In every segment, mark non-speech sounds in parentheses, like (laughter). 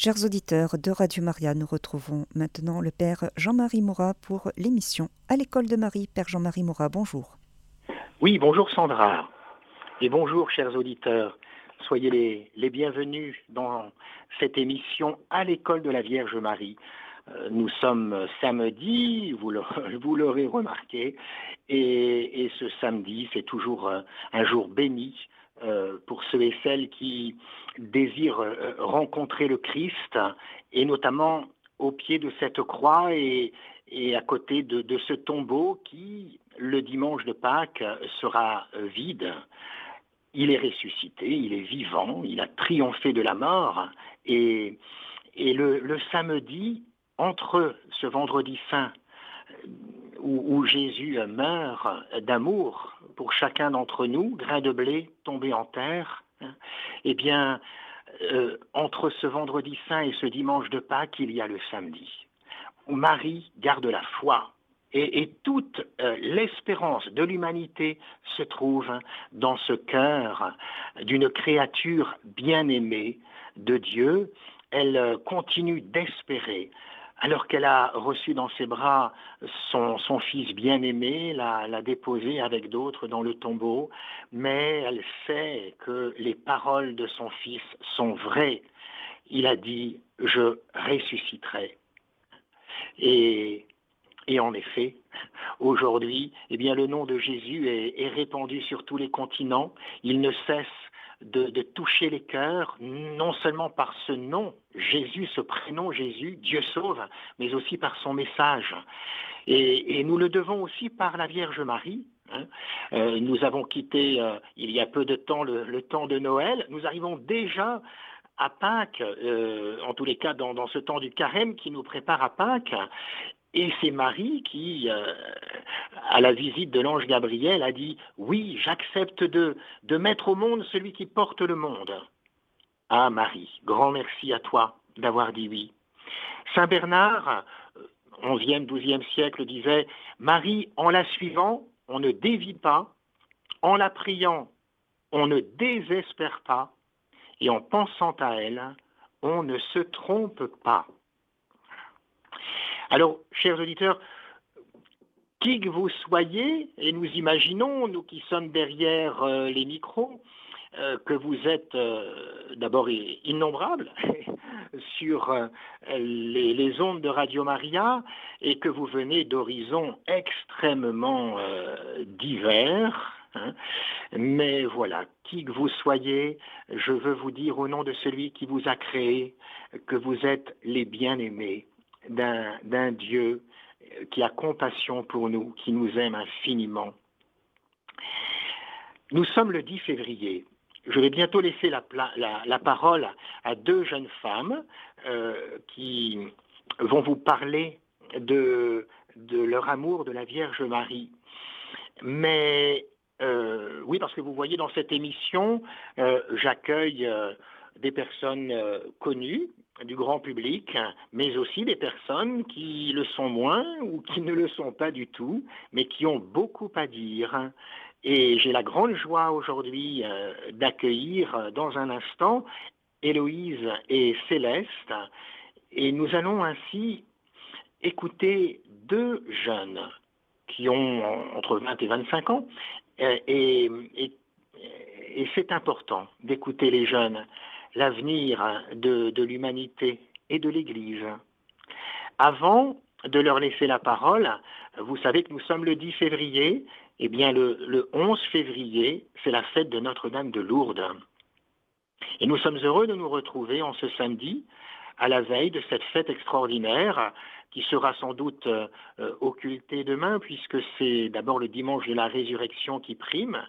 Chers auditeurs de Radio Maria, nous retrouvons maintenant le Père Jean-Marie Moura pour l'émission À l'école de Marie. Père Jean-Marie Moura, bonjour. Oui, bonjour Sandra. Et bonjour chers auditeurs. Soyez les, bienvenus dans cette émission À l'école de la Vierge Marie. Euh, nous sommes samedi, vous (laughs) l'aurez remarqué, et, ce samedi, c'est toujours euh, un jour béni pour ceux et celles qui désirent euh, rencontrer le Christ, et notamment au pied de cette croix et, à côté de, ce tombeau qui, le dimanche de Pâques, sera vide. Il est ressuscité, il est vivant, il a triomphé de la mort, et, le samedi, entre ce vendredi saint où, Jésus meurt d'amour pour chacun d'entre nous, grain de blé tombé en terre, hein, eh bien, euh, entre ce vendredi saint et ce dimanche de Pâques, il y a le samedi, où Marie garde la foi. Et, toute euh, l'espérance de l'humanité se trouve dans ce cœur d'une créature bien-aimée de Dieu. Elle euh, continue d'espérer alors qu'elle a reçu dans ses bras son, fils bien-aimé, l'a déposé avec d'autres dans le tombeau, mais elle sait que les paroles de son fils sont vraies. Il a dit, je ressusciterai. Et, en effet, aujourd'hui, eh bien, le nom de Jésus est répandu sur tous les continents. Il ne cesse de, toucher les cœurs, non seulement par ce nom, Jésus, ce prénom Jésus, Dieu sauve, mais aussi par son message. Et, nous le devons aussi par la Vierge Marie. Hein. Euh, nous avons quitté euh, il y a peu de temps le, temps de Noël. Nous arrivons déjà à Pâques, euh, en tous les cas dans, ce temps du carême qui nous prépare à Pâques. Et c'est Marie qui, euh, à la visite de l'ange Gabriel, a dit Oui, j'accepte de, de mettre au monde celui qui porte le monde. Ah, Marie, grand merci à toi d'avoir dit oui. Saint Bernard, 11e, 12e siècle, disait Marie, en la suivant, on ne dévie pas, en la priant, on ne désespère pas, et en pensant à elle, on ne se trompe pas. Alors, chers auditeurs, qui que vous soyez, et nous imaginons, nous qui sommes derrière euh, les micros, euh, que vous êtes euh, d'abord innombrables (laughs) sur les, ondes de Radio Maria et que vous venez d'horizons extrêmement divers. Hein. Mais voilà, qui que vous soyez, je veux vous dire au nom de celui qui vous a créé que vous êtes les bien-aimés d'un Dieu qui a compassion pour nous, qui nous aime infiniment. Nous sommes le 10 février. Je vais bientôt laisser la, parole à deux jeunes femmes euh, qui vont vous parler de, leur amour de la Vierge Marie. Mais euh, oui, parce que vous voyez dans cette émission, euh, j'accueille euh, des personnes euh, connues du grand public, mais aussi des personnes qui le sont moins ou qui ne le sont pas du tout, mais qui ont beaucoup à dire. Et j'ai la grande joie aujourd'hui euh, d'accueillir euh, dans un instant Héloïse et Céleste, et nous allons ainsi écouter deux jeunes qui ont entre 20 et 25 ans, et, et, et c'est important d'écouter les jeunes l'avenir de, l'humanité et de l'Église. Avant de leur laisser la parole, vous savez que nous sommes le 10 février, eh bien le, le 11 février, c'est la fête de Notre-Dame de Lourdes. Et nous sommes heureux de nous retrouver en ce samedi, à la veille de cette fête extraordinaire qui sera sans doute euh, occultée demain, puisque c'est d'abord le dimanche de la résurrection qui prime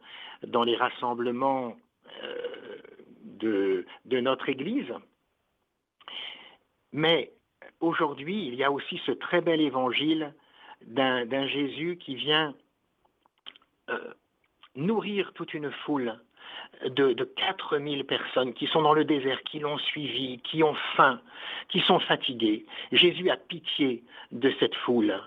dans les rassemblements de, notre Église. Mais aujourd'hui, il y a aussi ce très bel évangile d'un Jésus qui vient euh, nourrir toute une foule de, de 4000 personnes qui sont dans le désert, qui l'ont suivi, qui ont faim, qui sont fatigués. Jésus a pitié de cette foule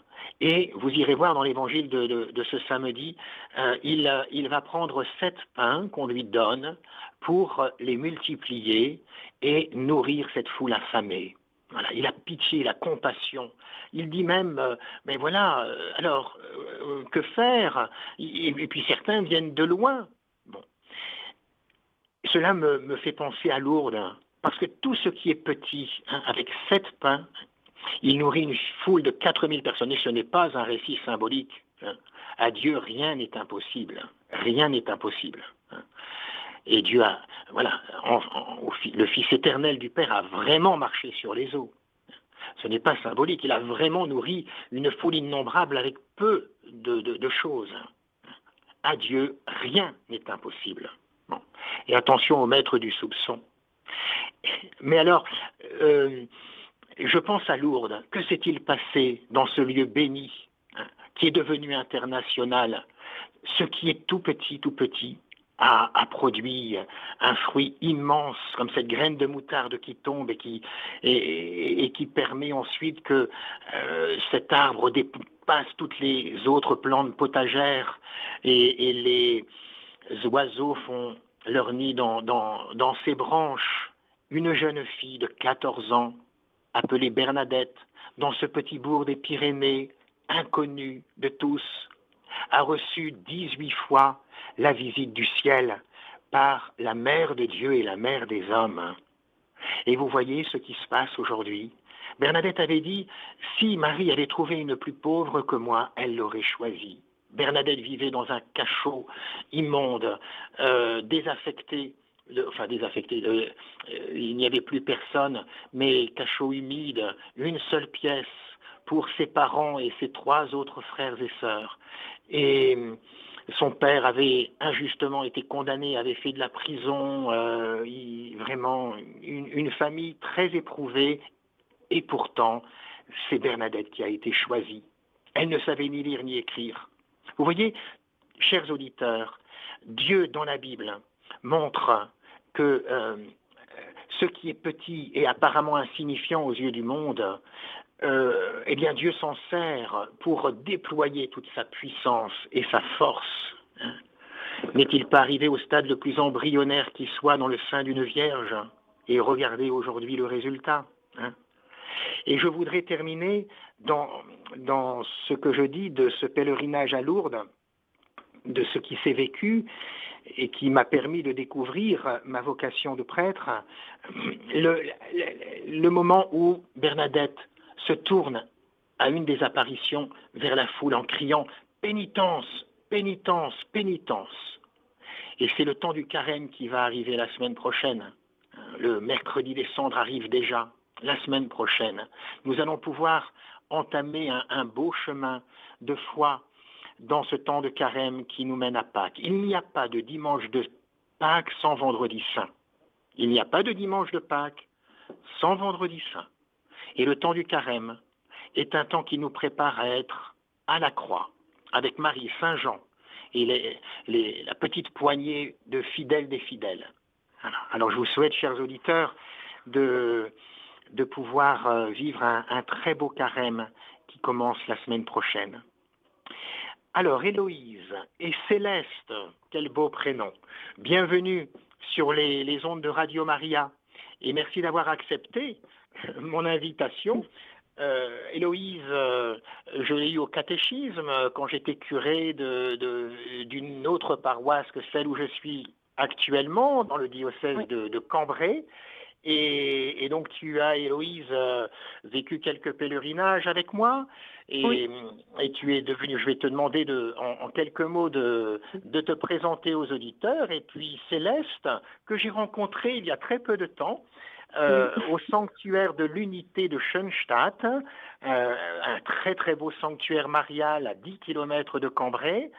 Et vous irez voir dans l'évangile de, ce samedi, euh, il, il, va prendre sept pains qu'on lui donne pour les multiplier et nourrir cette foule affamée. Voilà, il a pitié, la compassion. Il dit même, euh, mais voilà, euh, alors, que faire? Et, puis certains viennent de loin. Bon. Cela me, me, fait penser à Lourdes, hein, parce que tout ce qui est petit, hein, avec sept pains, il nourrit une foule de 4000 personnes et ce n'est pas un récit symbolique. Hein. À Dieu, rien n'est impossible. Rien n'est impossible. Hein. Et Dieu a, voilà, le Fils éternel du Père a vraiment marché sur les eaux. Ce n'est pas symbolique, il a vraiment nourri une foule innombrable avec peu de, choses. À Dieu, rien n'est impossible. Et attention au maître du soupçon. Mais alors, euh, je pense à Lourdes. Que s'est-il passé dans ce lieu béni, hein, qui est devenu international? Ce qui est tout petit, tout petit, a, produit un fruit immense, comme cette graine de moutarde qui tombe et qui, et, qui permet ensuite que euh, cet arbre dépasse toutes les autres plantes potagères et, les oiseaux font leur nid dans ses branches. Une jeune fille de 14 ans appelée Bernadette, dans ce petit bourg des Pyrénées, inconnu de tous, a reçu 18 fois la visite du ciel par la mère de Dieu et la mère des hommes. Et vous voyez ce qui se passe aujourd'hui. Bernadette avait dit, si Marie avait trouvé une plus pauvre que moi, elle l'aurait choisie. Bernadette vivait dans un cachot immonde, euh, désaffecté, enfin désaffecté, euh, il n'y avait plus personne, mais cachot humide, une seule pièce pour ses parents et ses trois autres frères et sœurs. Et euh, son père avait injustement été condamné, avait fait de la prison, euh, vraiment une, une, famille très éprouvée, et pourtant c'est Bernadette qui a été choisie. Elle ne savait ni lire ni écrire. Vous voyez, chers auditeurs, Dieu dans la Bible montre que euh, ce qui est petit et apparemment insignifiant aux yeux du monde, euh, eh bien Dieu s'en sert pour déployer toute sa puissance et sa force. Hein. N'est-il pas arrivé au stade le plus embryonnaire qui soit dans le sein d'une vierge? Et regardez aujourd'hui le résultat. Hein. Et je voudrais terminer dans, dans ce que je dis de ce pèlerinage à Lourdes, de ce qui s'est vécu, et qui m'a permis de découvrir ma vocation de prêtre, le, moment où Bernadette se tourne à une des apparitions vers la foule en criant Pénitence, pénitence, pénitence. Et c'est le temps du carême qui va arriver la semaine prochaine. Le mercredi des cendres arrive déjà, la semaine prochaine. Nous allons pouvoir entamer un beau chemin de foi dans ce temps de carême qui nous mène à Pâques. Il n'y a pas de dimanche de Pâques sans vendredi saint. Il n'y a pas de dimanche de Pâques sans vendredi saint. Et le temps du carême est un temps qui nous prépare à être à la croix avec Marie, Saint Jean et la petite poignée de fidèles des fidèles. Alors je vous souhaite, chers auditeurs, de, pouvoir euh, vivre un très beau carême qui commence la semaine prochaine. Alors, Héloïse et Céleste, quel beau prénom. Bienvenue sur les, ondes de Radio Maria et merci d'avoir accepté mon invitation. Euh, Héloïse, euh, je l'ai eu au catéchisme quand j'étais curé d'une autre paroisse que celle où je suis actuellement, dans le diocèse de, Cambrai. Et, donc tu as, Héloïse, euh, vécu quelques pèlerinages avec moi. Et, tu es devenu, je vais te demander de, en, quelques mots de, de, te présenter aux auditeurs. Et puis Céleste, que j'ai rencontré il y a très peu de temps. Euh, au sanctuaire de l'unité de Schoenstatt, euh, un très très beau sanctuaire marial à 10 km de Cambrai.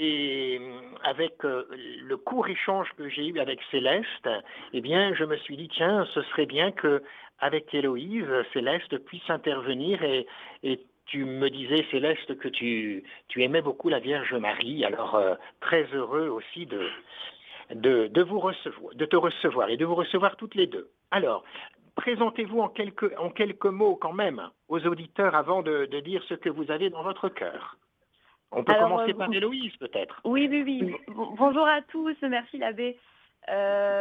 Et avec euh, le court échange que j'ai eu avec Céleste, eh bien, je me suis dit, tiens, ce serait bien que avec Héloïse, Céleste puisse intervenir et, tu me disais, Céleste, que tu, tu aimais beaucoup la Vierge Marie. Alors, euh, très heureux aussi de, de, de, vous recevoir, de te recevoir et de vous recevoir toutes les deux. Alors, présentez-vous en quelques, en quelques mots quand même aux auditeurs avant de, dire ce que vous avez dans votre cœur. On peut commencer par Héloïse peut-être. Oui, oui, oui. Bonjour à tous, merci l'abbé.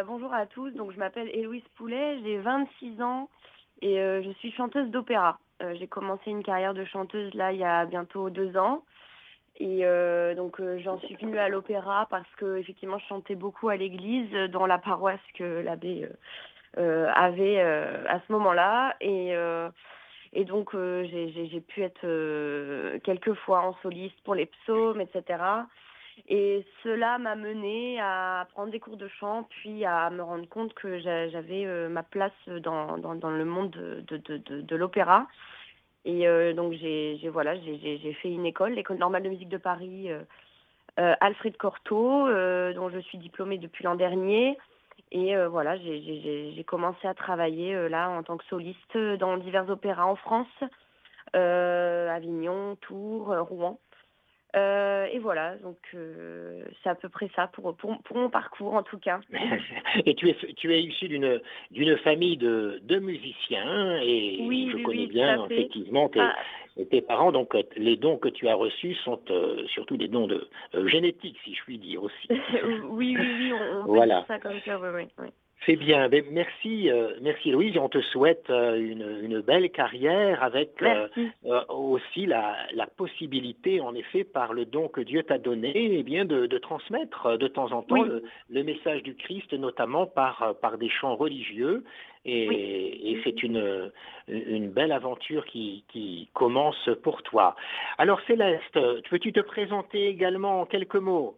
bonjour à tous, donc je m'appelle Héloïse Poulet, j'ai 26 ans et je suis chanteuse d'opéra. j'ai commencé une carrière de chanteuse là il y a bientôt deux ans. Et euh, donc euh, j'en suis venue à l'opéra parce que effectivement je chantais beaucoup à l'église dans la paroisse que l'abbé euh, avait à ce moment-là. Et, et donc j'ai pu être quelques fois en soliste pour les psaumes, etc. Et cela m'a mené à prendre des cours de chant, puis à me rendre compte que j'avais ma place dans, le monde de, l'opéra. Et euh, donc, j'ai voilà, fait une école, l'école normale de musique de Paris, euh, euh, Alfred Cortot, dont je suis diplômée depuis l'an dernier. Et voilà, j'ai commencé à travailler là en tant que soliste dans divers opéras en France, Avignon, Tours, Rouen. Euh, et voilà, donc euh, c'est à peu près ça pour, pour, mon parcours en tout cas. (laughs) et tu es, tu es issu d'une, d'une famille de, de musiciens et je connais bien effectivement tes, ah. tes, parents, donc euh, les dons que tu as reçus sont surtout des dons de, génétiques, si je puis dire aussi. (laughs) oui, oui, oui, on, peut voilà. dire ça comme ça, oui, oui. C'est bien. Ben, merci, euh, merci Louise. On te souhaite euh, une, belle carrière avec euh, aussi la, possibilité, en effet, par le don que Dieu t'a donné, eh bien de, transmettre de temps en temps le, message du Christ, notamment par, par des chants religieux. Et, c'est une, une belle aventure qui, qui commence pour toi. Alors Céleste, peux-tu te présenter également en quelques mots?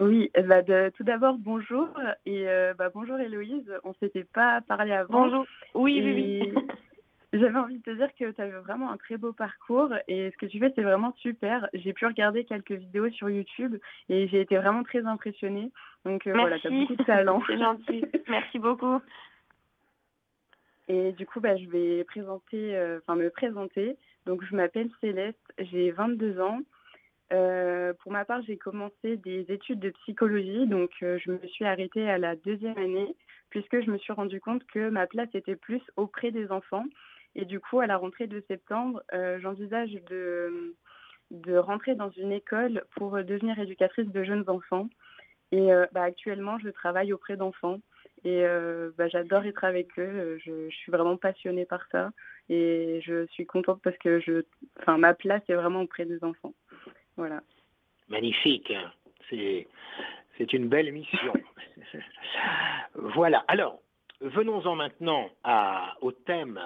Oui, bah tout d'abord, bonjour. Et euh, bah, bonjour Héloïse, on ne s'était pas parlé avant. Bonjour. Oui, oui, oui. (laughs) J'avais envie de te dire que tu avais vraiment un très beau parcours et ce que tu fais, c'est vraiment super. J'ai pu regarder quelques vidéos sur YouTube et j'ai été vraiment très impressionnée. Donc euh, voilà, tu as beaucoup de talent. (laughs) c'est gentil. Merci beaucoup. Et du coup, bah, je vais présenter, euh, enfin me présenter. Donc je m'appelle Céleste, j'ai 22 ans. Euh, pour ma part, j'ai commencé des études de psychologie, donc euh, je me suis arrêtée à la deuxième année, puisque je me suis rendu compte que ma place était plus auprès des enfants. Et du coup, à la rentrée de septembre, euh, j'envisage de, rentrer dans une école pour devenir éducatrice de jeunes enfants. Et bah, actuellement, je travaille auprès d'enfants. Et bah, j'adore être avec eux. Je, je, suis vraiment passionnée par ça. Et je suis contente parce que je, ma place est vraiment auprès des enfants. Voilà. Magnifique. Hein. C'est, une belle mission. (laughs) voilà. Alors, venons-en maintenant au thème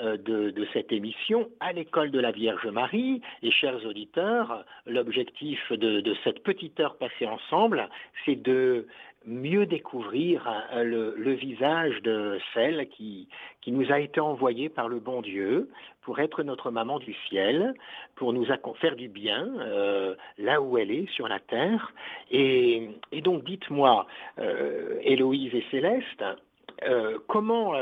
euh, de, de, cette émission, à l'école de la Vierge Marie. Et chers auditeurs, l'objectif de, de cette petite heure passée ensemble, c'est de mieux découvrir euh, le, visage de celle qui, qui nous a été envoyée par le bon Dieu pour être notre maman du ciel, pour nous faire du bien euh, là où elle est, sur la terre. Et, donc dites-moi, euh, Héloïse et Céleste, comment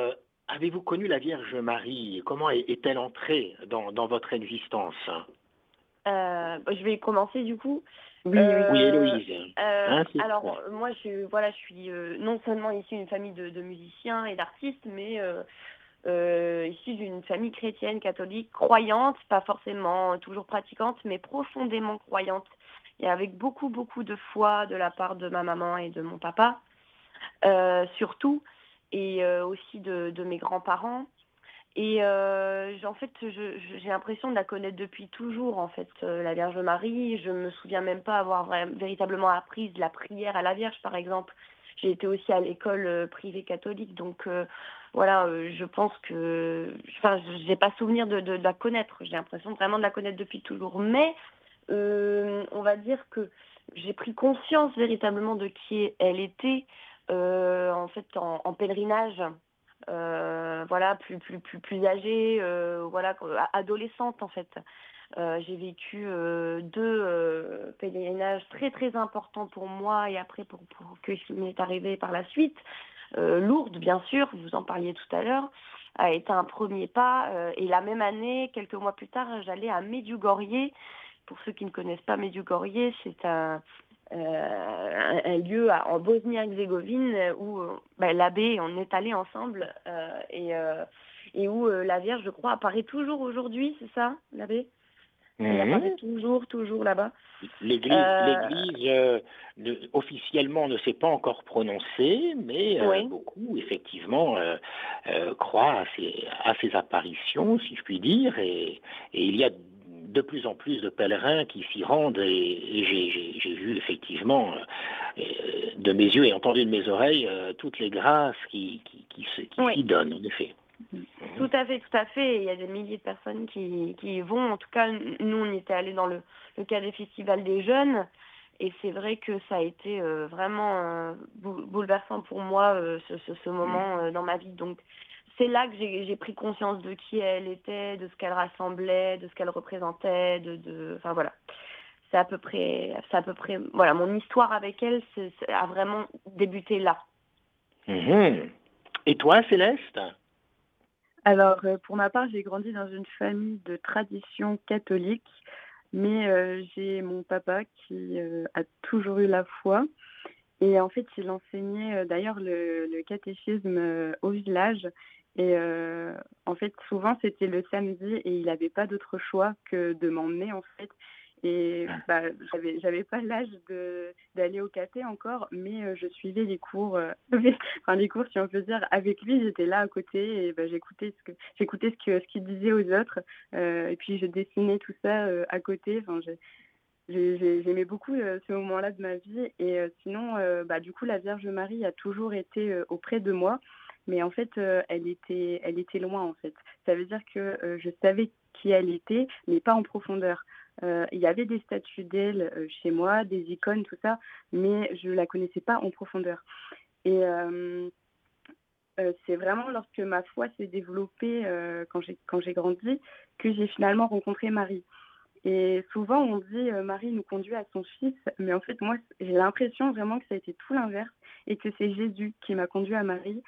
avez-vous connu la Vierge Marie Comment est-elle entrée dans votre existence? Je vais commencer du coup. Oui, oui, Héloïse. Euh, hein, alors, moi, je, voilà, je suis euh, non seulement issue d'une famille de, musiciens et d'artistes, mais euh, issue d'une famille chrétienne, catholique, croyante, pas forcément toujours pratiquante, mais profondément croyante. Et avec beaucoup, beaucoup de foi de la part de ma maman et de mon papa, surtout, et aussi de, de mes grands-parents. Et euh, en fait, j'ai l'impression de la connaître depuis toujours, en fait, euh, la Vierge Marie. Je me souviens même pas avoir véritablement appris la prière à la Vierge, par exemple. J'ai été aussi à l'école euh, privée catholique, donc voilà, je pense que, enfin, j'ai pas souvenir de, la connaître. J'ai l'impression vraiment de la connaître depuis toujours. Mais on va dire que j'ai pris conscience véritablement de qui elle était, en fait, en pèlerinage voilà, plus, plus, plus, plus âgée, euh, voilà, adolescente en fait. Euh, j'ai vécu deux pèlerinages très très importants pour moi et après pour, pour que ce qui m'est arrivé par la suite. Lourdes, bien sûr, vous en parliez tout à l'heure, a été un premier pas. et la même année, quelques mois plus tard, j'allais à Medjugorje. Pour ceux qui ne connaissent pas Medjugorje, c'est un, un, lieu en Bosnie-Herzégovine où bah, l'abbé, on est allé ensemble et, et où la Vierge, je crois, apparaît toujours aujourd'hui, c'est ça, l'abbé? Elle apparaît mhm. toujours, toujours là-bas. L'église, euh, euh, officiellement ne s'est pas encore prononcée, mais euh, beaucoup, effectivement, croient à ces, à ces, apparitions, si je puis dire, et, il y a de plus en plus de pèlerins qui s'y rendent, et, j'ai vu effectivement de mes yeux et entendu de mes oreilles toutes les grâces qui, qui, qui s'y donnent, en effet. Tout à fait, tout à fait. Il y a des milliers de personnes qui, qui y vont. En tout cas, nous, on était allés dans le, le cas des festivals des jeunes. Et c'est vrai que ça a été euh, vraiment euh, bouleversant pour moi, euh, ce, ce, moment dans ma vie. Donc, c'est là que j'ai pris conscience de qui elle était, de ce qu'elle rassemblait, de ce qu'elle représentait, de, de, enfin voilà. C'est à peu près, c'est à peu près, voilà, mon histoire avec elle a vraiment débuté là. Mhm. Et toi, Céleste? Alors, euh, pour ma part, j'ai grandi dans une famille de tradition catholique, mais euh, j'ai mon papa qui euh, a toujours eu la foi. Et en fait, il enseignait d'ailleurs le, le, catéchisme au village. Et en fait, souvent, c'était le samedi et il n'avait pas d'autre choix que de m'emmener, en fait. Et bah, j'avais, j'avais pas l'âge de, d'aller au caté encore, mais euh, je suivais les cours, euh, (laughs) enfin les cours si on peut dire, avec lui, j'étais là à côté et bah, j'écoutais ce que j'écoutais ce que ce qu'il disait aux autres, euh, et puis je dessinais tout ça à côté. Enfin, j'aimais beaucoup ce moment-là de ma vie, et sinon, bah, du coup, la Vierge Marie a toujours été auprès de moi. Mais en fait, elle était, elle était loin en fait. Ça veut dire que je savais qui elle était, mais pas en profondeur. Euh, il y avait des statues d'elle euh, chez moi, des icônes, tout ça, mais je ne la connaissais pas en profondeur. Et euh, c'est vraiment lorsque ma foi s'est développée quand j'ai grandi que j'ai finalement rencontré Marie. Et souvent, on dit Marie nous conduit à son fils, mais en fait, moi, j'ai l'impression vraiment que ça a été tout l'inverse et que c'est Jésus qui m'a conduit à Marie.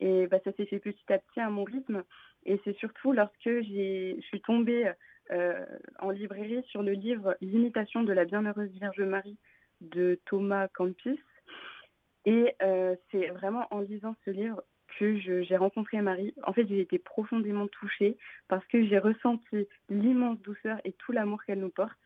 Et bah, ça s'est fait petit à petit à mon rythme. Et c'est surtout lorsque je suis tombée euh, en librairie sur le livre L'imitation de la bienheureuse Vierge Marie de Thomas Campis. Et euh, c'est vraiment en lisant ce livre que j'ai rencontré Marie. En fait, j'ai été profondément touchée parce que j'ai ressenti l'immense douceur et tout l'amour qu'elle nous porte.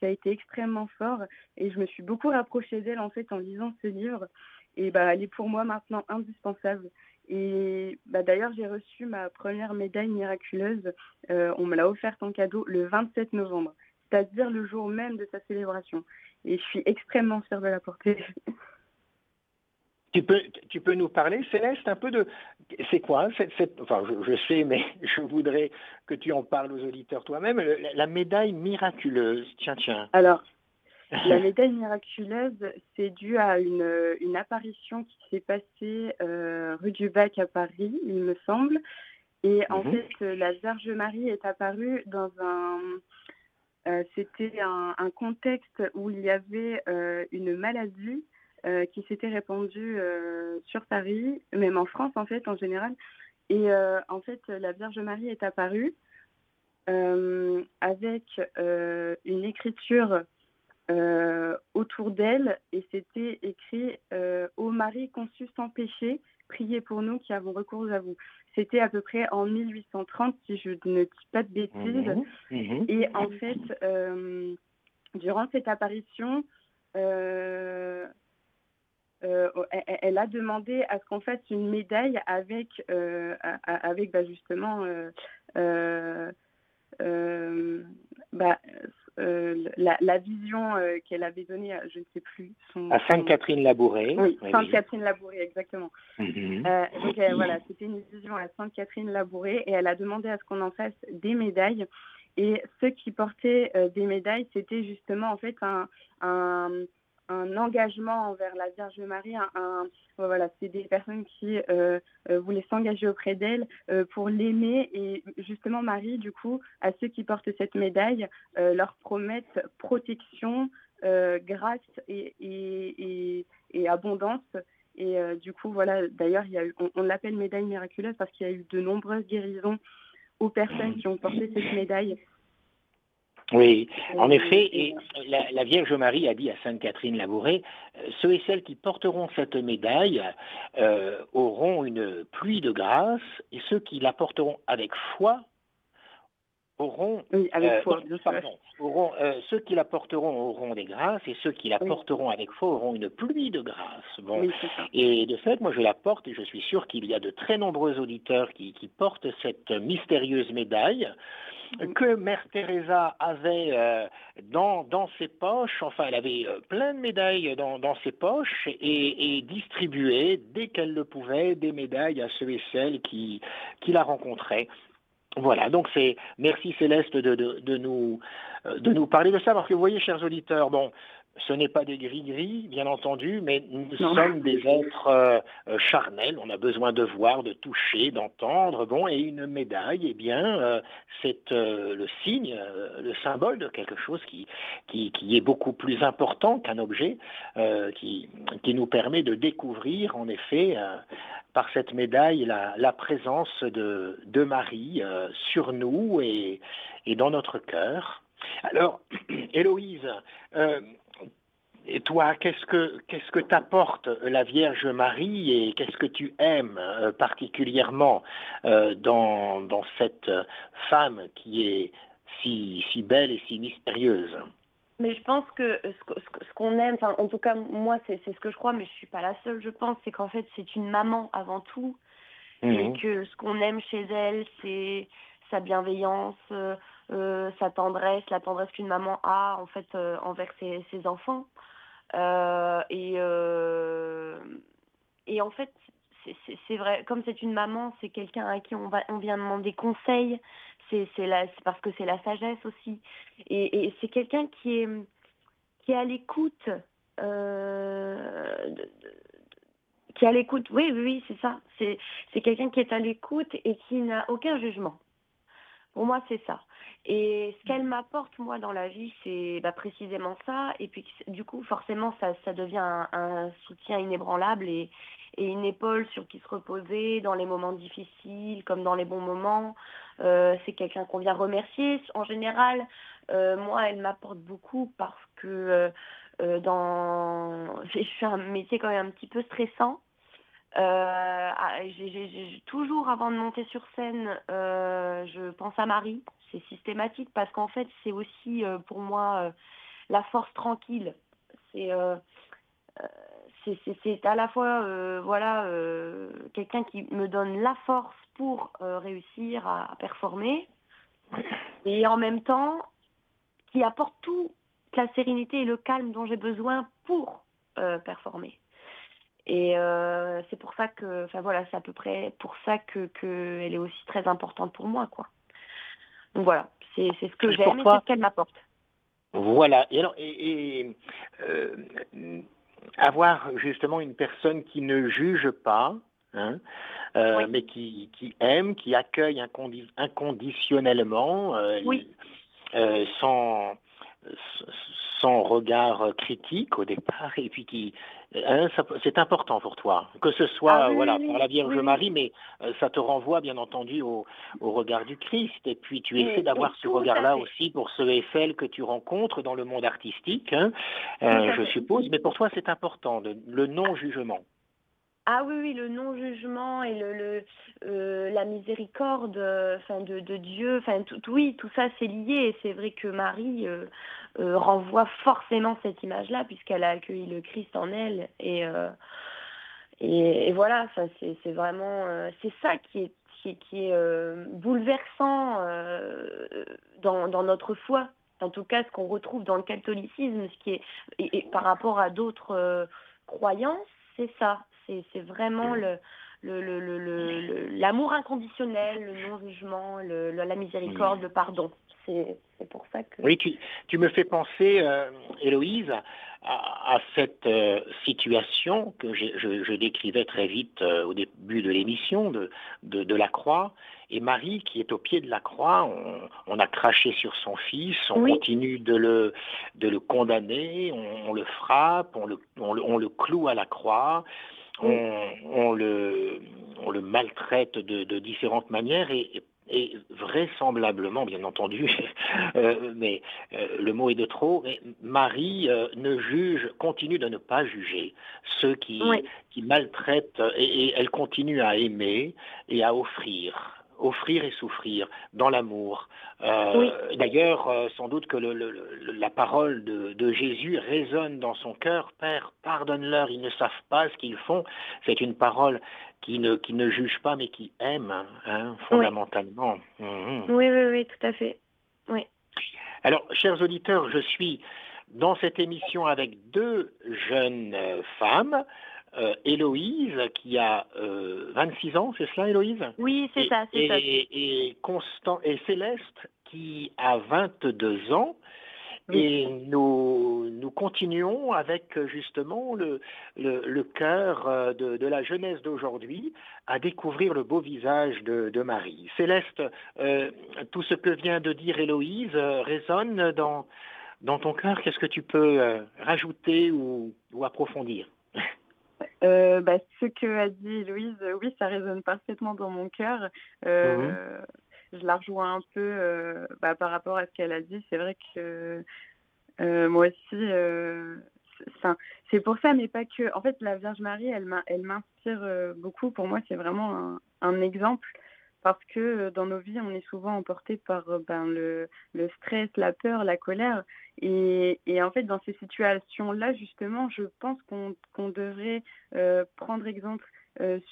Ça a été extrêmement fort et je me suis beaucoup rapprochée d'elle en fait en lisant ce livre. Et bah, elle est pour moi maintenant indispensable. Et bah, d'ailleurs, j'ai reçu ma première médaille miraculeuse. Euh, on me l'a offerte en cadeau le 27 novembre, c'est-à-dire le jour même de sa célébration. Et je suis extrêmement fière de la porter. Tu peux, tu peux nous parler, Céleste, un peu de... C'est quoi cette, Enfin, je, je, sais, mais (laughs) je voudrais que tu en parles aux auditeurs toi-même. La, la médaille miraculeuse, tiens, tiens. Alors, la (laughs) médaille miraculeuse, c'est dû à une, une apparition qui s'est passée euh, rue du Bac à Paris, il me semble. Et en mhm. fait, la Vierge Marie est apparue dans un... Euh, c'était un, un, contexte où il y avait euh, une maladie qui s'était répandue sur Paris, même en France en fait, en général. Et en fait, la Vierge Marie est apparue avec une écriture autour d'elle et c'était écrit euh, Ô Marie conçue sans péché, priez pour nous qui avons recours à vous. C'était à peu près en 1830, si je ne dis pas de bêtises. Mhm. Mhm. Et en fait, euh, durant cette apparition, elle, a demandé à ce qu'on fasse une médaille avec, avec bah, justement bah, euh, la, vision euh, qu'elle avait donnée, à, je ne sais plus. Son, à Sainte-Catherine-Labouré. Oui, Sainte-Catherine-Labouré, exactement. Mhm. Euh, donc voilà, c'était une vision à Sainte-Catherine-Labouré et elle a demandé à ce qu'on en fasse des médailles. Et ceux qui portaient des médailles, c'était justement en fait un, un, un engagement envers la Vierge Marie. Voilà, c'est des personnes qui euh, euh, voulaient s'engager auprès d'elle euh, pour l'aimer. Et justement, Marie, du coup, à ceux qui portent cette médaille, leur promettent protection, grâce et, et, et, abondance. Et du coup, voilà, d'ailleurs, on l'appelle médaille miraculeuse parce qu'il y a eu de nombreuses guérisons aux personnes qui ont porté cette médaille. Oui, en effet, et la, Vierge Marie a dit à Sainte Catherine Labouré, euh, ceux et celles qui porteront cette médaille euh, auront une pluie de grâce, et ceux qui la porteront avec foi auront, oui, avec euh, foi, auront ceux qui la porteront auront des grâces et ceux qui la porteront avec foi auront une pluie de grâces. Bon. et de fait, moi je la porte et je suis sûr qu'il y a de très nombreux auditeurs qui portent cette mystérieuse médaille que Mère Teresa avait euh, dans, dans, ses poches, enfin elle avait euh, plein de médailles dans, dans ses poches et, et, distribuait dès qu'elle le pouvait des médailles à ceux et celles qui, qui la rencontraient. Voilà, donc c'est merci Céleste de, de, de, nous, euh, de nous parler de ça, parce que vous voyez, chers auditeurs, bon, ce n'est pas des gris-gris, bien entendu, mais nous sommes des êtres euh, euh, charnels. On a besoin de voir, de toucher, d'entendre. Bon, et une médaille, eh bien, euh, c'est le signe, le symbole de quelque chose qui, qui, est beaucoup plus important qu'un objet, qui, qui nous permet de découvrir, en effet, par cette médaille, la, présence de, de Marie sur nous et, et dans notre cœur. Alors, (clears throat) Héloïse, et toi, qu'est-ce que qu'est-ce que t'apporte la Vierge Marie et qu'est-ce que tu aimes euh, particulièrement euh, dans, dans cette femme qui est si, si belle et si mystérieuse? Mais je pense que ce qu'on aime, en tout cas moi c'est ce que je crois, mais je suis pas la seule, je pense, c'est qu'en fait c'est une maman avant tout, et mhm. que ce qu'on aime chez elle, c'est sa bienveillance, euh, sa tendresse, la tendresse qu'une maman a en fait envers ses, ses enfants. Euh, et, euh, et en fait, c'est vrai, comme c'est une maman, c'est quelqu'un à qui on, va, on vient demander conseil, c'est parce que c'est la sagesse aussi. Et, c'est quelqu'un qui est, qui est à l'écoute. Euh, qui est à l'écoute, oui, oui c'est ça. C'est quelqu'un qui est à l'écoute et qui n'a aucun jugement. Pour moi, c'est ça. Et ce qu'elle m'apporte, moi, dans la vie, c'est bah, précisément ça. Et puis, du coup, forcément, ça, ça devient un, soutien inébranlable et, et, une épaule sur qui se reposer dans les moments difficiles comme dans les bons moments. Euh, c'est quelqu'un qu'on vient remercier. En général, euh, moi, elle m'apporte beaucoup parce que euh, dans... (laughs) je fais un métier quand même un petit peu stressant. Euh, ah, toujours, avant de monter sur scène, euh, je pense à Marie. C'est systématique parce qu'en fait, c'est aussi euh, pour moi la force tranquille. C'est c'est à la fois voilà quelqu'un qui me donne la force pour réussir à, à, performer et en même temps qui apporte toute la sérénité et le calme dont j'ai besoin pour performer. Et euh, c'est pour ça que, enfin voilà, c'est à peu près pour ça que qu'elle est aussi très importante pour moi, quoi. Donc voilà, c'est ce que j'aime et c'est ce qu'elle m'apporte. Voilà. Et alors, et, euh, avoir justement une personne qui ne juge pas, hein, euh, mais qui, qui, aime, qui accueille inconditionnellement, oui. sans regard critique au départ, et puis qui Hein, c'est important pour toi, que ce soit ah voilà, par la Vierge Marie, mais euh, ça te renvoie bien entendu au, regard du Christ. Et puis tu essaies d'avoir ce regard-là aussi pour ceux et celles que tu rencontres dans le monde artistique, hein, euh, je suppose. Mais pour toi, c'est important, le non-jugement. Ah oui, oui, le non-jugement et le, euh, la miséricorde enfin, de, Dieu, tout, oui, tout ça c'est lié. Et c'est vrai que Marie euh, renvoie forcément cette image-là, puisqu'elle a accueilli le Christ en elle. Et, euh, et, voilà, c'est vraiment. c'est ça qui est, qui, est bouleversant dans, dans notre foi en tout cas ce qu'on retrouve dans le catholicisme, ce qui est et par rapport à d'autres croyances, c'est ça c'est vraiment le l'amour inconditionnel, le non-jugement, la miséricorde, le pardon. C'est pour ça que... Oui, tu, me fais penser, euh, Héloïse, à, cette euh, situation que je, décrivais très vite euh, au début de l'émission de, de, la croix. Et Marie, qui est au pied de la croix, on, a craché sur son fils, on continue de le, de le condamner, on, le frappe, on le, on le, cloue à la croix on, le, on le maltraite de, différentes manières et, et vraisemblablement, bien entendu, (laughs) euh, mais euh, le mot est de trop, mais Marie euh, ne juge, continue de ne pas juger ceux qui, qui maltraitent, et, elle continue à aimer et à offrir offrir et souffrir dans l'amour. D'ailleurs, sans doute que la parole de, de, Jésus résonne dans son cœur. Père, pardonne-leur, ils ne savent pas ce qu'ils font. C'est une parole qui ne, qui ne juge pas mais qui aime, hein, fondamentalement. Mhm. Oui. oui, oui, tout à fait. Oui. Alors, chers auditeurs, je suis dans cette émission avec deux jeunes euh, femmes. Euh, Héloïse, qui a 26 euh, ans, c'est cela, Héloïse? Oui, c'est ça, c'est ça. Et, Constant, et Céleste, qui a 22 ans. Et nous, nous continuons avec justement le, le, cœur euh, de, la jeunesse d'aujourd'hui à découvrir le beau visage de, Marie. Céleste, euh, tout ce que vient de dire Héloïse résonne dans, dans ton cœur. Qu'est-ce que tu peux rajouter ou, ou approfondir? (laughs) bah, ce que a dit Héloïse, oui, ça résonne parfaitement dans mon cœur. Mhm je la rejoins un peu euh, bah, par rapport à ce qu'elle a dit. C'est vrai que euh, moi aussi, euh, c'est pour ça, mais pas que. En fait, la Vierge Marie, elle m'inspire beaucoup. Pour moi, c'est vraiment un, exemple parce que dans nos vies, on est souvent emporté par ben, le, stress, la peur, la colère. Et, en fait, dans ces situations-là, justement, je pense qu'on devrait prendre exemple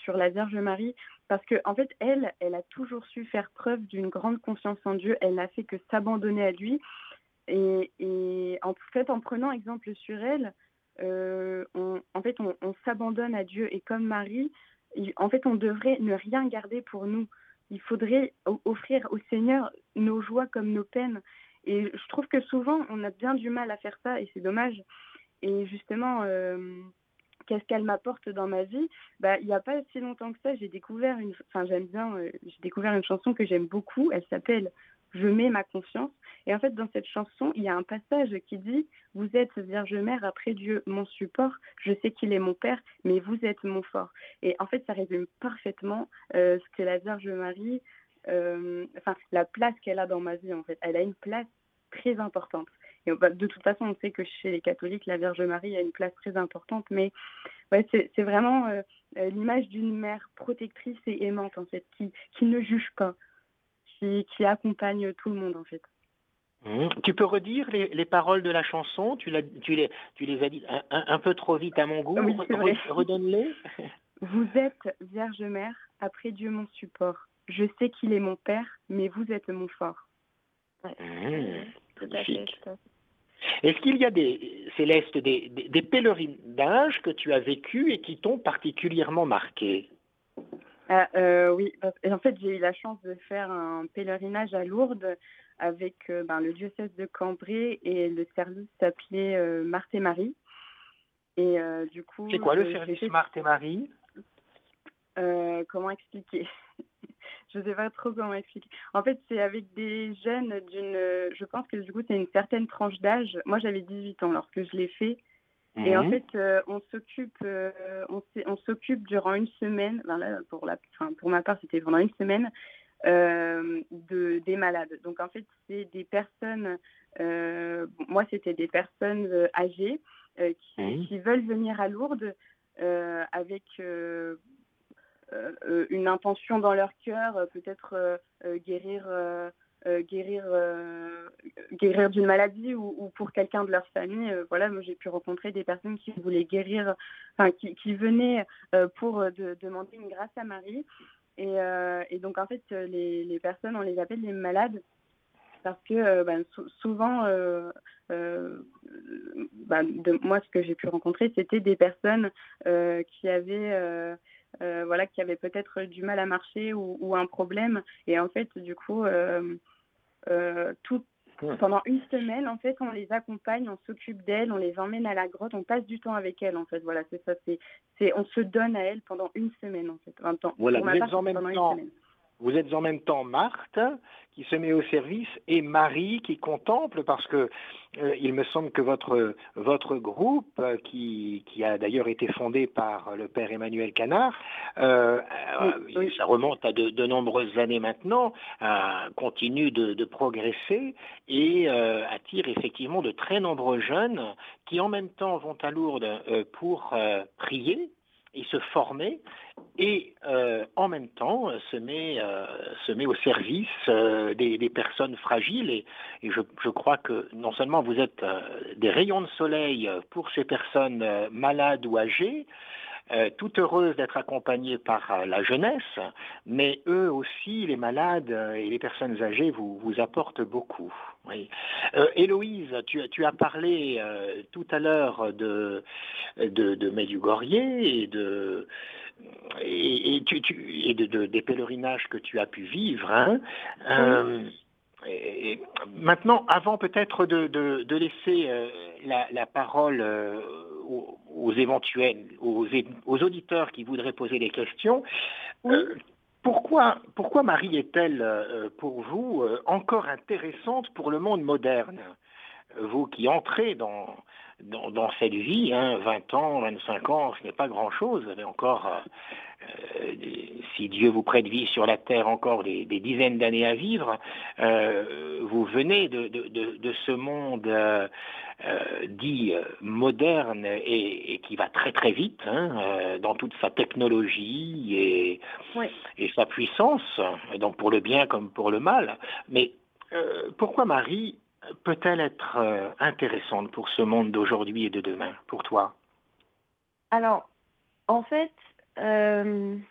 sur la Vierge Marie parce que en fait, elle, elle a toujours su faire preuve d'une grande confiance en Dieu. Elle n'a fait que s'abandonner à lui. Et, en fait, en prenant exemple sur elle, euh, en fait, on, s'abandonne à Dieu. Et comme Marie, en fait, on devrait ne rien garder pour nous. Il faudrait offrir au Seigneur nos joies comme nos peines. Et je trouve que souvent, on a bien du mal à faire ça, et c'est dommage. Et justement, euh, qu'est-ce qu'elle m'apporte dans ma vie? Bah, Il n'y a pas si longtemps que ça, j'ai découvert une, enfin euh, j'ai découvert une chanson que j'aime beaucoup. Elle s'appelle Je mets ma confiance. Et en fait, dans cette chanson, il y a un passage qui dit Vous êtes Vierge Mère, après Dieu, mon support. Je sais qu'il est mon Père, mais vous êtes mon fort. Et en fait, ça résume parfaitement euh, ce que la Vierge Marie, euh, enfin, la place qu'elle a dans ma vie, en fait. Elle a une place très importante. Et de toute façon, on sait que chez les catholiques, la Vierge Marie a une place très importante, mais ouais, c'est vraiment euh, l'image d'une mère protectrice et aimante, en fait, qui, qui ne juge pas, qui, qui accompagne tout le monde, en fait. Mmh. Tu peux redire les, les, paroles de la chanson? Tu, tu, les, tu les as dit un, un, peu trop vite à mon goût? Redonne-les. (laughs) Vous êtes Vierge Mère, après Dieu mon support. Je sais qu'il est mon Père, mais vous êtes mon fort. Mmh. Tout à fait, est-ce qu'il y a des, Céleste, des, des, pèlerinages que tu as vécus et qui t'ont particulièrement marqué? Ah, euh, Oui, en fait, j'ai eu la chance de faire un pèlerinage à Lourdes avec euh, ben, le diocèse de Cambrai et le service s'appelait euh, Marthe et Marie. Et du coup. C'est quoi le service Marthe et Marie? Comment expliquer? (laughs) Je ne sais pas trop comment expliquer. En fait, c'est avec des jeunes d'une. Je pense que du coup, c'est une certaine tranche d'âge. Moi, j'avais 18 ans lorsque je l'ai fait. Et en mhm. fait, euh, on s'occupe, euh, on, s'occupe durant une semaine. là, pour la, pour ma part, c'était pendant une semaine euh, de des malades. Donc en fait, c'est des personnes. moi, c'était des personnes âgées qui, qui, veulent venir à Lourdes avec euh, euh, une intention dans leur cœur, euh, peut-être guérir, guérir, guérir d'une maladie ou, pour quelqu'un de leur famille. voilà, moi j'ai pu rencontrer des personnes qui voulaient guérir, enfin qui, qui venaient pour demander une grâce à Marie. Et, et, donc en fait, les, les, personnes, on les appelle les malades parce que ben, souvent, ben, de, moi, ce que j'ai pu rencontrer, c'était des personnes qui avaient euh, voilà, qui avaient peut-être du mal à marcher ou, un problème. Et en fait, du coup, euh, euh, tout, pendant une semaine, en fait, on les accompagne, on s'occupe d'elles, on les emmène à la grotte, on passe du temps avec elles, en fait. Voilà, c'est ça. C'est, on se donne à elles pendant une semaine, en fait. Voilà, vous êtes, en même temps, Vous êtes en même temps Marthe, qui se met au service, et Marie, qui contemple, parce que euh, il me semble que votre, votre groupe, euh, qui, qui, a d'ailleurs été fondé par le père Emmanuel Canard, euh, ça remonte à de, nombreuses années maintenant, continue de, de, progresser et attire effectivement de très nombreux jeunes qui en même temps vont à Lourdes pour prier et se former et euh, en même temps euh, se met, euh, se met au service des, personnes fragiles. Et, je, je, crois que non seulement vous êtes des rayons de soleil pour ces personnes malades ou âgées, euh, tout heureuse d'être accompagnée par euh, la jeunesse, mais eux aussi, les malades euh, et les personnes âgées, vous, vous apportent beaucoup. Oui. Héloïse, tu, tu, as parlé tout à l'heure de, de, de Medjugorje et de et, tu, tu, et de, des pèlerinages que tu as pu vivre. Hein. et maintenant, avant peut-être de, de, laisser la, la, parole aux, éventuels, aux, auditeurs qui voudraient poser des questions. Euh, pourquoi, pourquoi Marie est-elle, euh, pour vous, euh, encore intéressante pour le monde moderne? Vous qui entrez dans, dans, cette vie, 20 hein, ans, 25 ans, ce n'est pas grand-chose, vous avez encore, si Dieu vous prête vie sur la terre, encore des, dizaines d'années à vivre, vous venez de, de ce monde euh, dit euh, moderne et, qui va très très vite hein, euh, dans toute sa technologie et, et, sa puissance, donc pour le bien comme pour le mal. Mais pourquoi Marie peut-elle être intéressante pour ce monde d'aujourd'hui et de demain, pour toi? Alors, en fait, c'est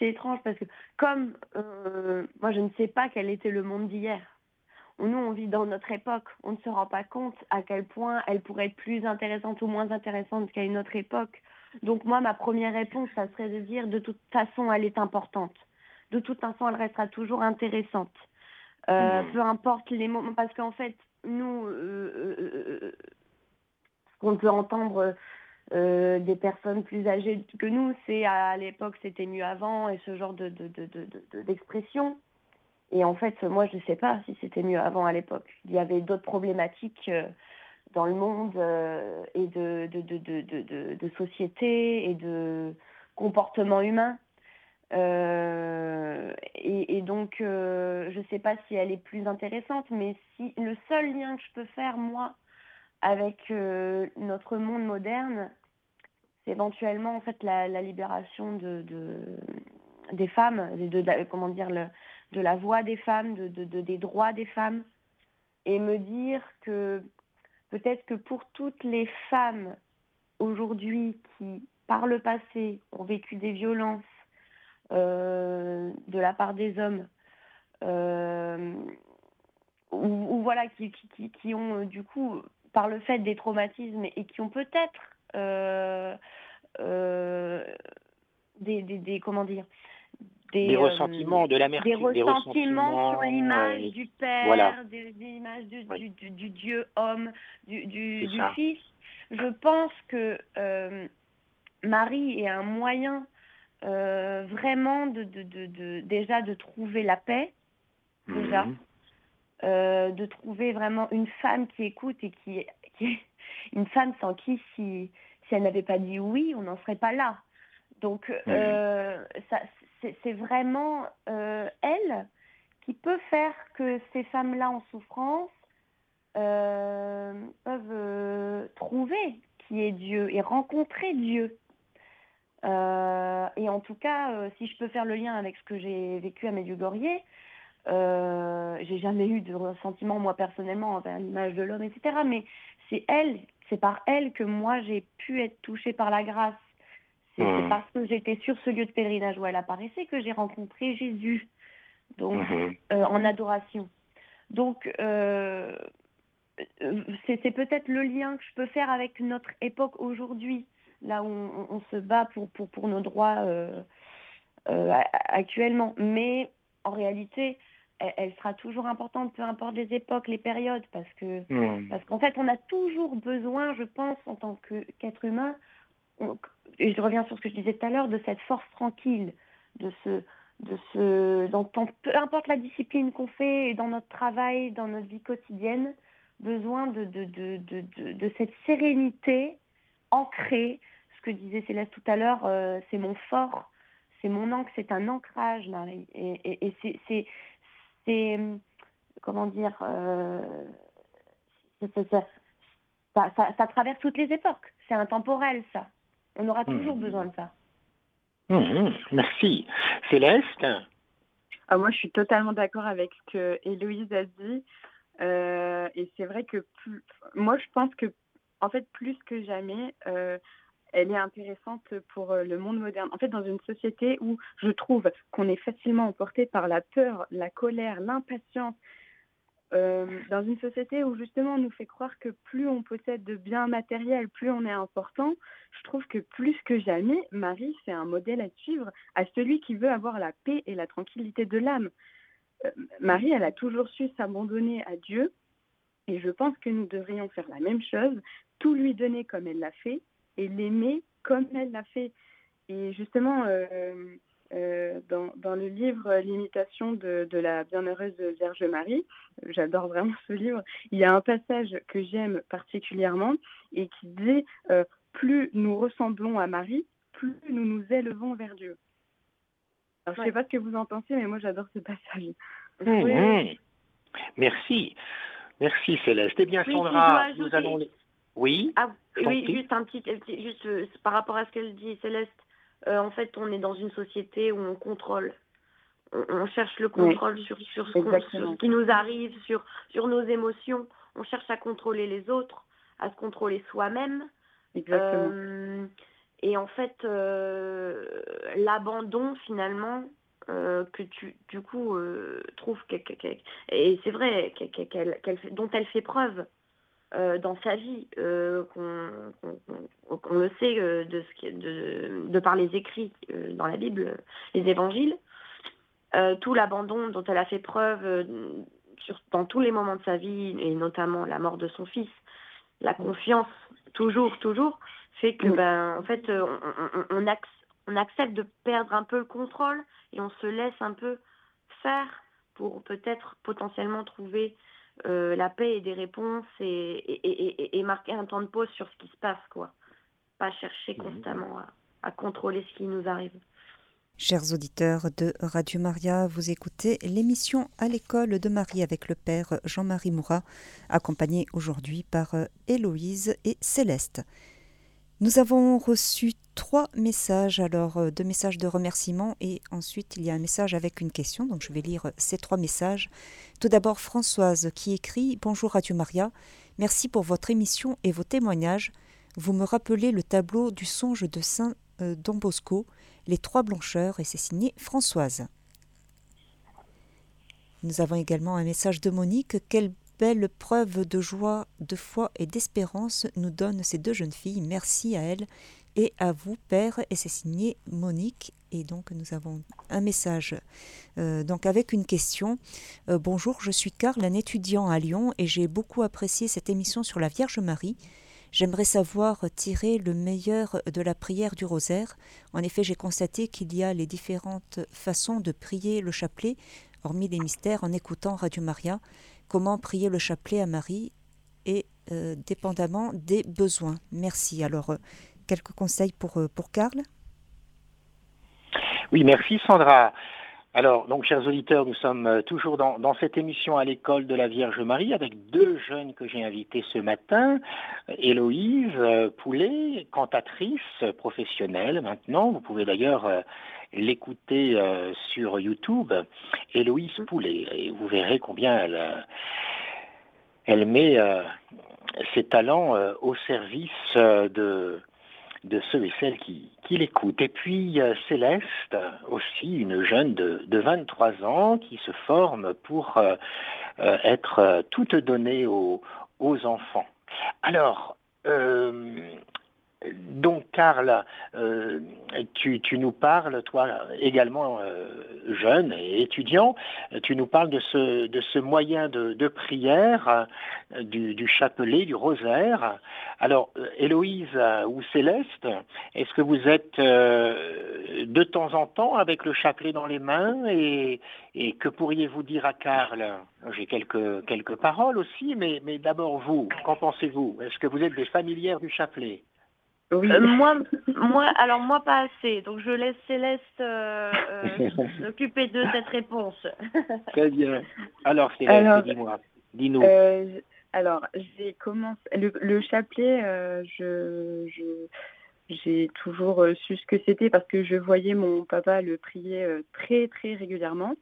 étrange parce que comme moi je ne sais pas quel était le monde d'hier, nous, on vit dans notre époque. On ne se rend pas compte à quel point elle pourrait être plus intéressante ou moins intéressante qu'à une autre époque. Donc moi, ma première réponse, ça serait de dire de toute façon, elle est importante. De toute façon, elle restera toujours intéressante. Euh, mmh. Peu importe les moments, parce qu'en fait, nous, euh, euh, ce qu'on peut entendre des personnes plus âgées que nous, c'est à l'époque, c'était mieux avant, et ce genre de, d'expression. Et en fait, moi, je ne sais pas si c'était mieux avant à l'époque. Il y avait d'autres problématiques euh, dans le monde euh, et de, de, société et de comportement humain. Euh, et, donc, je ne sais pas si elle est plus intéressante, mais si le seul lien que je peux faire, moi, avec notre monde moderne, éventuellement en fait la, libération de, des femmes, de, comment dire, le, de la voix des femmes, de, des droits des femmes, et me dire que peut-être que pour toutes les femmes aujourd'hui qui, par le passé, ont vécu des violences euh, de la part des hommes, euh, ou, voilà, qui, qui, ont du coup, par le fait des traumatismes et qui ont peut-être euh, des, des, comment dire, des, euh, ressentiments, de l'amertume, des, ressentiments sur l'image du père, des, images du, du, Dieu homme, du, du Fils. Je pense que euh, Marie est un moyen euh, vraiment de, de, de, déjà de trouver la paix, déjà, mhm. de trouver vraiment une femme qui écoute et qui, qui (laughs) une femme sans qui si, si elle n'avait pas dit oui, on n'en serait pas là. Donc, ça, c'est vraiment euh, elle qui peut faire que ces femmes-là en souffrance euh, peuvent euh, trouver qui est Dieu et rencontrer Dieu. et en tout cas, si je peux faire le lien avec ce que j'ai vécu à Medjugorje, j'ai jamais eu de ressentiment moi personnellement envers l'image de l'homme, etc. Mais c'est elle, c'est par elle que moi j'ai pu être touchée par la grâce c'est mmh. parce que j'étais sur ce lieu de pèlerinage où elle apparaissait que j'ai rencontré Jésus, donc mmh. euh, en adoration. Donc euh, c'est peut-être le lien que je peux faire avec notre époque aujourd'hui, là où on, se bat pour, pour, pour nos droits euh, actuellement. Mais en réalité, elle, sera toujours importante, peu importe les époques, les périodes, parce que mmh. parce qu'en fait, on a toujours besoin, je pense, en tant qu'être humain, et je reviens sur ce que je disais tout à l'heure, de cette force tranquille, de ce, de ce, dans, peu importe la discipline qu'on fait, dans notre travail, dans notre vie quotidienne, besoin de, de, de, de, de cette sérénité ancrée. Ce que disait Céleste tout à l'heure, euh, c'est mon fort, c'est mon ancre, c'est un ancrage, Marie. Et, et, et c'est, comment dire, euh, ça, ça, ça, traverse toutes les époques. C'est intemporel, ça. On aura toujours mmh. besoin de ça. Mmh, merci. Céleste ah, Moi, je suis totalement d'accord avec ce que Héloïse a dit. Euh, et c'est vrai que plus, moi, je pense que, en fait, plus que jamais, euh, elle est intéressante pour euh, le monde moderne. En fait, dans une société où je trouve qu'on est facilement emporté par la peur, la colère, l'impatience, euh, dans une société où justement on nous fait croire que plus on possède de biens matériels, plus on est important, je trouve que plus que jamais, Marie, c'est un modèle à suivre à celui qui veut avoir la paix et la tranquillité de l'âme. Euh, Marie, elle a toujours su s'abandonner à Dieu et je pense que nous devrions faire la même chose, tout lui donner comme elle l'a fait et l'aimer comme elle l'a fait. Et justement, euh, euh, dans, dans, le livre L'imitation de, de, la bienheureuse Vierge Marie, j'adore vraiment ce livre, il y a un passage que j'aime particulièrement et qui dit euh, Plus nous ressemblons à Marie, plus nous nous élevons vers Dieu. Alors, je ne sais pas ce que vous en pensez, mais moi j'adore ce passage. Mmh, mmh. Merci. Merci Céleste. Eh bien, Sandra, nous allons. Oui, ah, oui juste un petit, juste euh, par rapport à ce qu'elle dit, Céleste. Euh, en fait, on est dans une société où on contrôle. On, cherche le contrôle sur, sur, ce qui nous arrive, sur, sur nos émotions. On cherche à contrôler les autres, à se contrôler soi-même. Euh, et en fait, l'abandon, finalement, que tu, du coup, trouves, et c'est vrai, qu'elle, dont elle fait preuve, euh, dans sa vie, euh, qu'on le sait euh, de, ce de, de, par les écrits dans la Bible, les évangiles, tout l'abandon dont elle a fait preuve sur, dans tous les moments de sa vie, et notamment la mort de son fils, la confiance, toujours, toujours, fait que, ben, en fait, on, on, on, accepte de perdre un peu le contrôle et on se laisse un peu faire pour peut-être potentiellement trouver euh, la paix et des réponses et, marquer un temps de pause sur ce qui se passe, quoi. Pas chercher mhm. constamment à, contrôler ce qui nous arrive. Chers auditeurs de Radio Maria, vous écoutez l'émission à l'école de Marie avec le Père Jean-Marie Mourat, accompagné aujourd'hui par euh, Héloïse et Céleste. Nous avons reçu trois messages, alors euh, deux messages de remerciement et ensuite il y a un message avec une question, donc je vais lire ces trois messages. Tout d'abord Françoise qui écrit Bonjour Radio Maria, merci pour votre émission et vos témoignages. Vous me rappelez le tableau du songe de Saint euh, Don Bosco, Les Trois Blancheurs, et c'est signé Françoise. Nous avons également un message de Monique. Quelle belle preuve de joie, de foi et d'espérance nous donnent ces deux jeunes filles. Merci à elles et à vous, Père. Et c'est signé Monique. Et donc nous avons un message euh, donc avec une question. Euh, bonjour, je suis Carl, un étudiant à Lyon et j'ai beaucoup apprécié cette émission sur la Vierge Marie. J'aimerais savoir tirer le meilleur de la prière du rosaire. En effet, j'ai constaté qu'il y a les différentes façons de prier le chapelet, hormis les mystères, en écoutant Radio Maria comment prier le chapelet à Marie et euh, dépendamment des besoins? Merci. Alors, quelques conseils pour, euh, pour Karl? Oui, merci Sandra. Alors, donc, chers auditeurs, nous sommes toujours dans, dans cette émission à l'école de la Vierge Marie avec deux jeunes que j'ai invités ce matin. Héloïse Poulet, cantatrice professionnelle maintenant. Vous pouvez d'ailleurs l'écouter euh, sur YouTube, Héloïse Poulet, et vous verrez combien elle, euh, elle met euh, ses talents au service de, de ceux et celles qui, l'écoutent. Et puis Céleste, aussi une jeune de, de 23 ans qui se forme pour être toute donnée aux, aux enfants. Alors, donc, Karl, euh, tu, nous parles, toi également euh, jeune et étudiant, tu nous parles de ce, moyen de, prière, euh, du, chapelet, du rosaire. Alors, Héloïse ou Céleste, est-ce que vous êtes de temps en temps avec le chapelet dans les mains et, que pourriez-vous dire à Karl? J'ai quelques, quelques paroles aussi, mais, mais d'abord vous, qu'en pensez-vous? Est-ce que vous êtes des familières du chapelet? Euh, moi, moi, alors moi pas assez. Donc je laisse Céleste euh, euh, (laughs) s'occuper de cette réponse. (laughs) Très bien. Alors Céleste, dis-moi, dis-nous. alors j'ai commencé le, chapelet. je, j'ai toujours su ce que c'était parce que je voyais mon papa le prier très très régulièrement.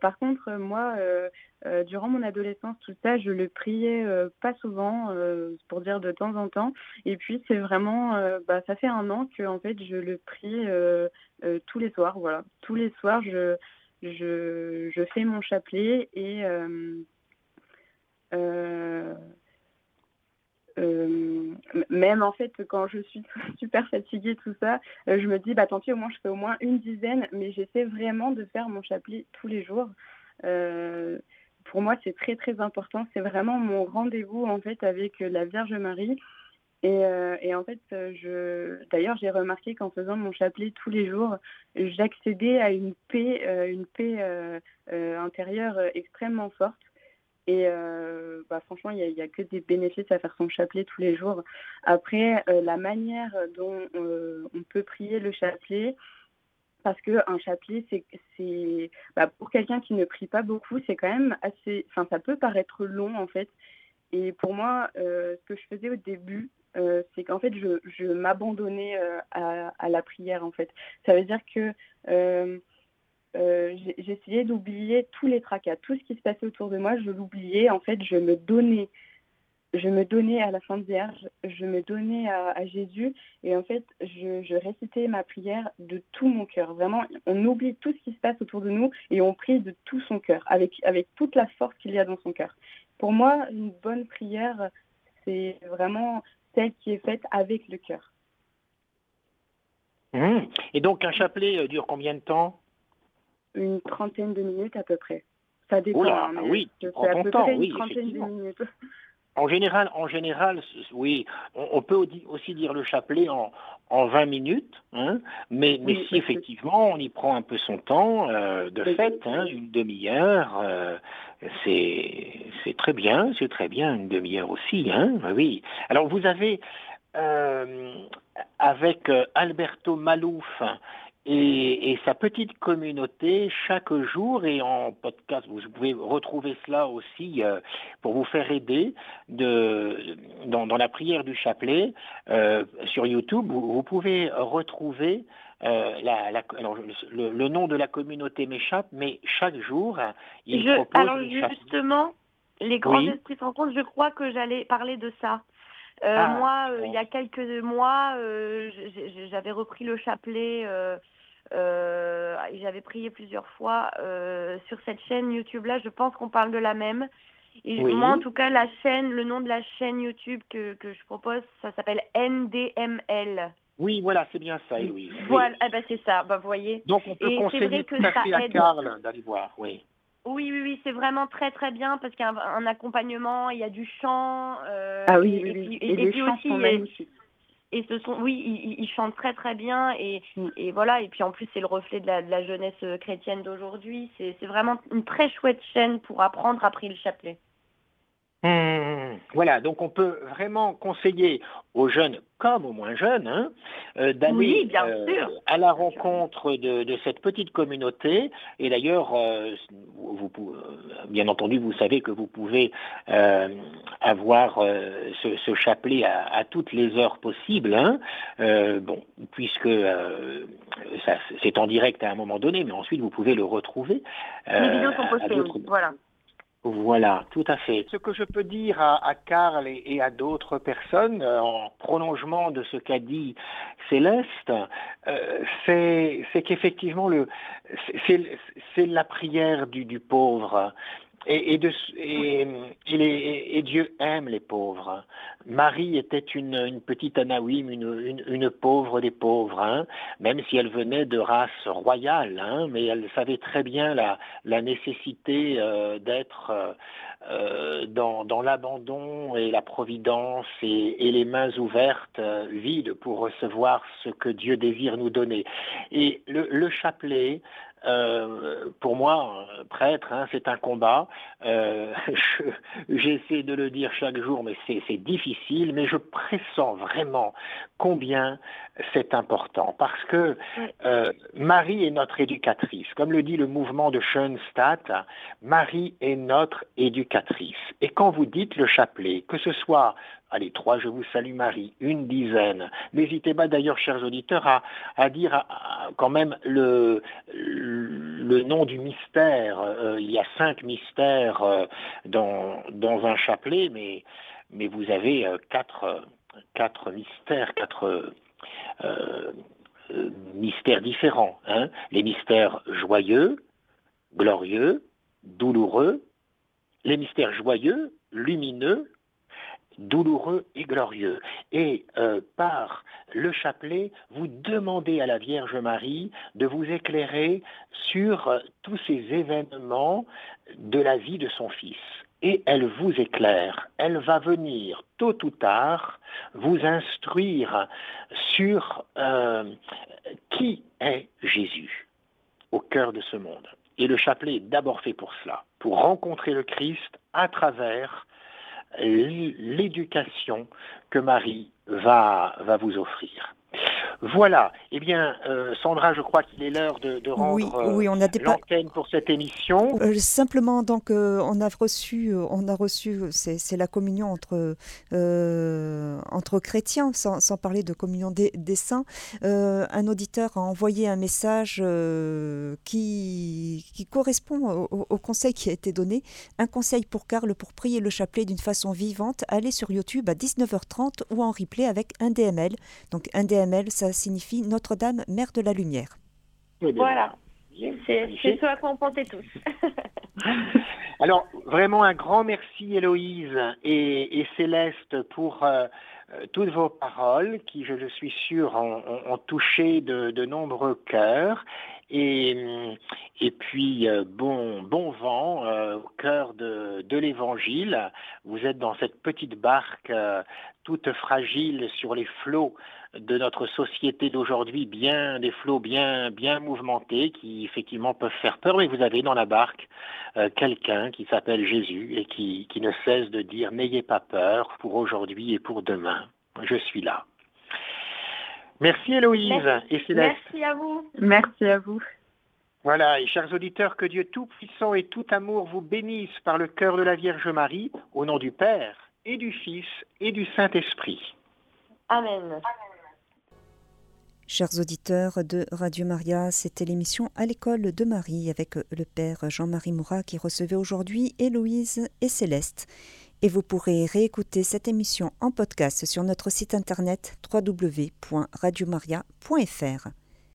Par contre, moi, euh, durant mon adolescence, tout ça, je le priais euh, pas souvent, euh, pour dire de temps en temps. Et puis c'est vraiment, bah, ça fait un an que en fait je le prie tous les soirs. Voilà, tous les soirs, je, je, je fais mon chapelet et même en fait quand je suis (laughs) super fatiguée tout ça je me dis bah tant pis au moins je fais au moins une dizaine mais j'essaie vraiment de faire mon chapelet tous les jours pour moi, c'est très très important. C'est vraiment mon rendez-vous en fait avec la Vierge Marie. Et, euh, en fait, je, d'ailleurs, j'ai remarqué qu'en faisant mon chapelet tous les jours, j'accédais à une paix, euh, une paix euh, intérieure extrêmement forte. Et bah, franchement, il n'y a, que des bénéfices à faire son chapelet tous les jours. Après, la manière dont on peut prier le chapelet, parce qu'un chapelet, c'est, bah, pour quelqu'un qui ne prie pas beaucoup, c'est quand même assez, enfin, ça peut paraître long en fait. Et pour moi, euh, ce que je faisais au début, euh, c'est qu'en fait, je, m'abandonnais euh, à, à, la prière en fait. Ça veut dire que j'essayais d'oublier tous les tracas, tout ce qui se passait autour de moi, je l'oubliais. En fait, je me donnais je me donnais à la Sainte Vierge, je me donnais à, Jésus et en fait, je, récitais ma prière de tout mon cœur. Vraiment, on oublie tout ce qui se passe autour de nous et on prie de tout son cœur, avec, avec toute la force qu'il y a dans son cœur. Pour moi, une bonne prière, c'est vraiment celle qui est faite avec le cœur. Mmh. Et donc, un chapelet euh, dure combien de temps? Une trentaine de minutes à peu près. Ça dépend. Hein, oui, à peu près une trentaine de minutes. En général, en général, oui, on, peut aussi dire le chapelet en, en 20 minutes, hein, mais, mais si effectivement on y prend un peu son temps, euh, de fait, hein, une demi-heure, euh, c'est très bien, c'est très bien, une demi-heure aussi, hein, oui. Alors vous avez, euh, avec Alberto Malouf, et, sa petite communauté chaque jour et en podcast. Vous pouvez retrouver cela aussi euh, pour vous faire aider de, dans, la prière du chapelet euh, sur YouTube. Vous, pouvez retrouver euh, la, le, nom de la communauté m'échappe, mais chaque jour, il je, Alors justement, les grands esprits se rencontrent, je crois que j'allais parler de ça. Ah, moi, il y a quelques mois, j'avais repris le chapelet euh, j'avais prié plusieurs fois euh, sur cette chaîne YouTube-là. Je pense qu'on parle de la même. Et moi, en tout cas, la chaîne, le nom de la chaîne YouTube que, que je propose, ça s'appelle NDML. Oui, voilà, c'est bien ça, Louise. Voilà, eh ben, c'est ça, bah, vous voyez. Donc, on peut et conseiller que tout à fait à Karl d'aller voir, oui. Oui, oui, oui, c'est vraiment très très bien parce qu'il y a un, accompagnement, il y a du chant. Euh, ah oui, et, puis, et, les chants sont magnifiques et ce sont, oui, ils, chantent très très bien et, mm. et, voilà. Et puis en plus, c'est le reflet de la, de la jeunesse euh, chrétienne d'aujourd'hui. C'est vraiment une très chouette chaîne pour apprendre à prier le chapelet. Mmh. voilà, donc on peut vraiment conseiller aux jeunes comme aux moins jeunes hein, euh, d'aller euh, à la rencontre de, cette petite communauté. Et d'ailleurs, euh, vous, bien entendu, vous savez que vous pouvez avoir ce, chapelet à, toutes les heures possibles. Hein. bon, puisque c'est en direct à un moment donné, mais ensuite vous pouvez le retrouver. Les vidéos sont postées, voilà. Voilà, tout à fait. Ce que je peux dire à, Karl et, à d'autres personnes, euh, en prolongement de ce qu'a dit Céleste, euh, c'est qu'effectivement, c'est la prière du, pauvre. Et, Dieu aime les pauvres. Marie était une, petite Anawim, une, pauvre des pauvres, hein, même si elle venait de race royale, hein, mais elle savait très bien la, nécessité euh, d'être euh, euh, dans, l'abandon et la providence et, les mains ouvertes, vides, pour recevoir ce que Dieu désire nous donner. Et le chapelet, euh, pour moi, prêtre, hein, c'est un combat. Euh, (laughs) j'essaie de le dire chaque jour, mais c'est difficile. Mais je pressens vraiment combien c'est important. Parce que euh, Marie est notre éducatrice. Comme le dit le mouvement de Schoenstatt, Marie est notre éducatrice. Et quand vous dites le chapelet, que ce soit allez, trois, je vous salue Marie, une dizaine. N'hésitez pas d'ailleurs, chers auditeurs, à, dire quand même le, nom du mystère. Euh, il y a cinq mystères euh, dans, un chapelet, mais, vous avez euh, quatre, quatre mystères, quatre mystères différents. Hein. Les mystères joyeux, glorieux, douloureux, les mystères joyeux, lumineux, douloureux et glorieux. Et euh, par le chapelet, vous demandez à la Vierge Marie de vous éclairer sur euh, tous ces événements de la vie de son Fils. Et elle vous éclaire. Elle va venir tôt ou tard vous instruire sur euh, qui est Jésus au cœur de ce monde. Et le chapelet est d'abord fait pour cela, pour rencontrer le Christ à travers l'éducation que Marie va, vous offrir. Voilà. Eh bien, euh, Sandra, je crois qu'il est l'heure de, rendre oui, oui, on a l'antenne pour cette émission. Euh, simplement, donc, euh, on a reçu, on a reçu, c'est la communion entre entre chrétiens, sans, parler de communion des, saints. un auditeur a envoyé un message qui, qui correspond au, au, conseil qui a été donné. Un conseil pour Karl pour prier le chapelet d'une façon vivante. Allez sur YouTube à 19h30 ou en replay avec un DML. Donc un DML, ça signifie Notre-Dame, Mère de la Lumière. Voilà, c'est ce à quoi on pensait tous. (laughs) Alors, vraiment un grand merci Héloïse et, Céleste pour euh, euh, toutes vos paroles qui, je le suis sûr, ont, touché de, nombreux cœurs. Et, et puis, euh, bon, bon vent au cœur de, de l'Évangile. Vous êtes dans cette petite barque toute fragile sur les flots de notre société d'aujourd'hui, bien des flots bien bien mouvementés qui effectivement peuvent faire peur. Mais vous avez dans la barque euh, quelqu'un qui s'appelle Jésus et qui, qui ne cesse de dire n'ayez pas peur pour aujourd'hui et pour demain. Je suis là. Merci Héloïse et Céleste. Merci à vous. Merci à vous. Voilà, et chers auditeurs, que Dieu Tout-Puissant et tout amour vous bénisse par le cœur de la Vierge Marie, au nom du Père et du Fils et du Saint-Esprit. Amen. Chers auditeurs de Radio Maria, c'était l'émission À l'école de Marie avec le Père Jean-Marie Mourat qui recevait aujourd'hui Héloïse et Céleste. Et vous pourrez réécouter cette émission en podcast sur notre site internet www.radiomaria.fr.